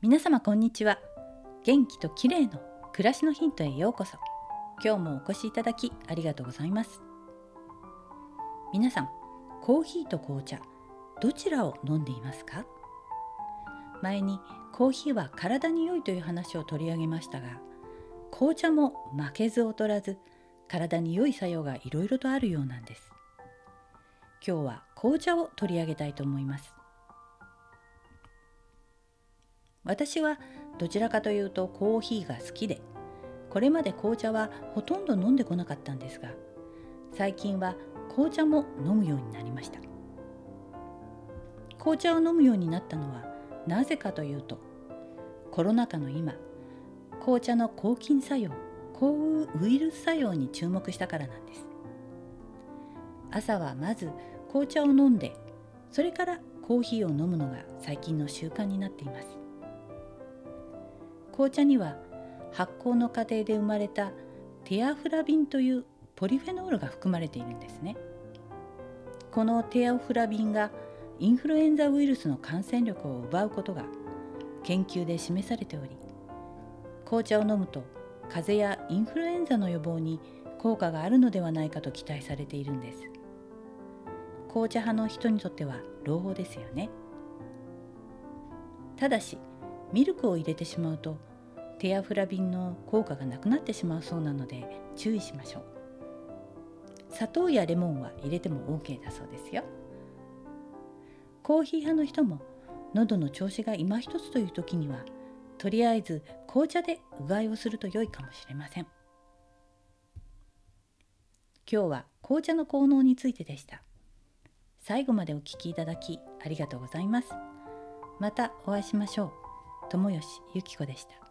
皆様こんにちは。元気と綺麗の暮らしのヒントへようこそ。今日もお越しいただきありがとうございます。皆さんコーヒーと紅茶どちらを飲んでいますか？前にコーヒーは体に良いという話を取り上げましたが紅茶も負けず劣らず体に良い作用がいろいろとあるようなんです。今日は紅茶を取り上げたいと思います。私はどちらかというとコーヒーが好きでこれまで紅茶はほとんど飲んでこなかったんですが最近は紅茶も飲むようになりました。紅茶を飲むようになったのはなぜかというとコロナ禍の今紅茶の抗菌作用抗ウイルス作用に注目したからなんです。朝はまず紅茶を飲んでそれからコーヒーを飲むのが最近の習慣になっています。紅茶には発酵の過程で生まれたテアフラビンというポリフェノールが含まれているんですね。このテアフラビンがインフルエンザウイルスの感染力を奪うことが研究で示されており紅茶を飲むと風邪やインフルエンザの予防に効果があるのではないかと期待されているんです。紅茶派の人にとっては朗報ですよね。ただしミルクを入れてしまうとテアフラビンの効果がなくなってしまうそうなので注意しましょう。砂糖やレモンは入れても OK だそうですよ。コーヒー派の人も喉の調子が今一つという時にはとりあえず紅茶でうがいをすると良いかもしれません。今日は紅茶の効能についてでした。最後までお聴きいただきありがとうございます。またお会いしましょう。友吉ゆき子でした。